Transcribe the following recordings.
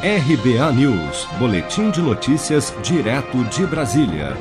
RBA News, Boletim de Notícias, direto de Brasília.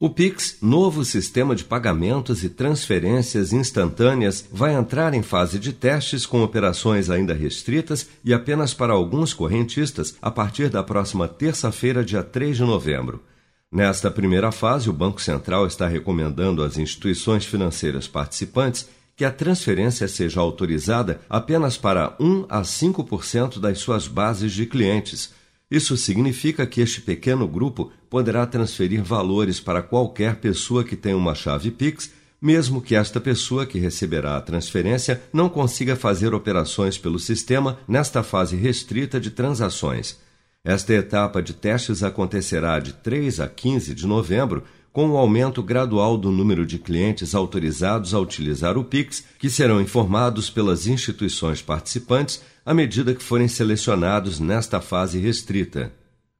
O Pix, novo sistema de pagamentos e transferências instantâneas, vai entrar em fase de testes com operações ainda restritas e apenas para alguns correntistas a partir da próxima terça-feira, dia 3 de novembro. Nesta primeira fase, o Banco Central está recomendando às instituições financeiras participantes que a transferência seja autorizada apenas para 1 a 5% das suas bases de clientes. Isso significa que este pequeno grupo poderá transferir valores para qualquer pessoa que tenha uma chave Pix, mesmo que esta pessoa que receberá a transferência não consiga fazer operações pelo sistema nesta fase restrita de transações. Esta etapa de testes acontecerá de 3 a 15 de novembro com o aumento gradual do número de clientes autorizados a utilizar o Pix, que serão informados pelas instituições participantes à medida que forem selecionados nesta fase restrita.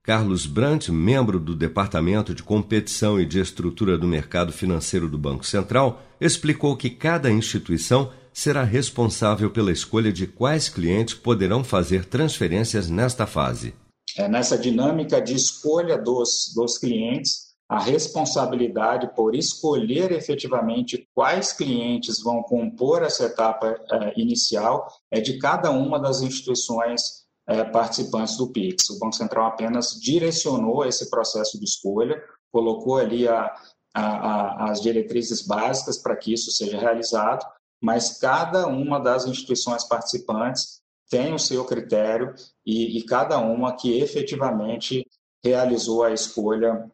Carlos Brandt, membro do Departamento de Competição e de Estrutura do Mercado Financeiro do Banco Central, explicou que cada instituição será responsável pela escolha de quais clientes poderão fazer transferências nesta fase. É nessa dinâmica de escolha dos, dos clientes, a responsabilidade por escolher efetivamente quais clientes vão compor essa etapa eh, inicial é de cada uma das instituições eh, participantes do PIX. O Banco Central apenas direcionou esse processo de escolha, colocou ali a, a, a, as diretrizes básicas para que isso seja realizado, mas cada uma das instituições participantes tem o seu critério e, e cada uma que efetivamente realizou a escolha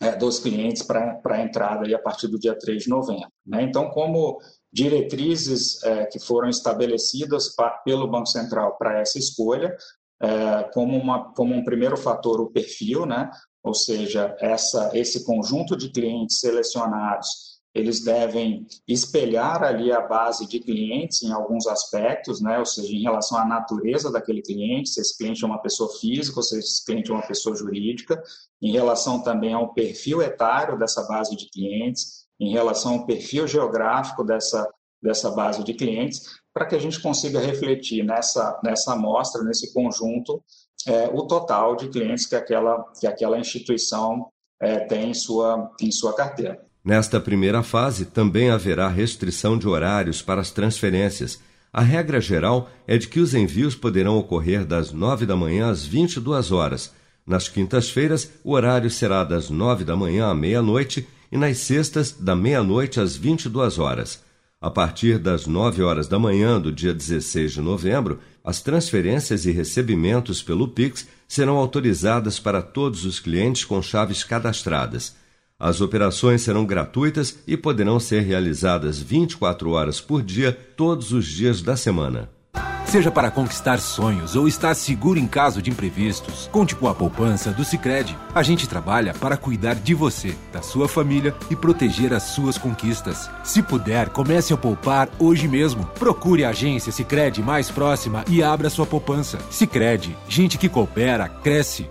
é, dos clientes para a entrada aí a partir do dia 3 de novembro. Né? Então, como diretrizes é, que foram estabelecidas pra, pelo Banco Central para essa escolha, é, como, uma, como um primeiro fator o perfil, né? ou seja, essa, esse conjunto de clientes selecionados eles devem espelhar ali a base de clientes em alguns aspectos, né? ou seja, em relação à natureza daquele cliente, se esse cliente é uma pessoa física ou se esse cliente é uma pessoa jurídica, em relação também ao perfil etário dessa base de clientes, em relação ao perfil geográfico dessa, dessa base de clientes, para que a gente consiga refletir nessa, nessa amostra, nesse conjunto, é, o total de clientes que aquela, que aquela instituição é, tem em sua, em sua carteira. Nesta primeira fase, também haverá restrição de horários para as transferências. A regra geral é de que os envios poderão ocorrer das 9 da manhã às 22 horas. Nas quintas-feiras, o horário será das 9 da manhã à meia-noite e nas sextas, da meia-noite às 22 horas. A partir das 9 horas da manhã do dia 16 de novembro, as transferências e recebimentos pelo Pix serão autorizadas para todos os clientes com chaves cadastradas. As operações serão gratuitas e poderão ser realizadas 24 horas por dia, todos os dias da semana. Seja para conquistar sonhos ou estar seguro em caso de imprevistos, conte com a poupança do Sicredi. A gente trabalha para cuidar de você, da sua família e proteger as suas conquistas. Se puder, comece a poupar hoje mesmo. Procure a agência Sicredi mais próxima e abra sua poupança. Sicredi, gente que coopera cresce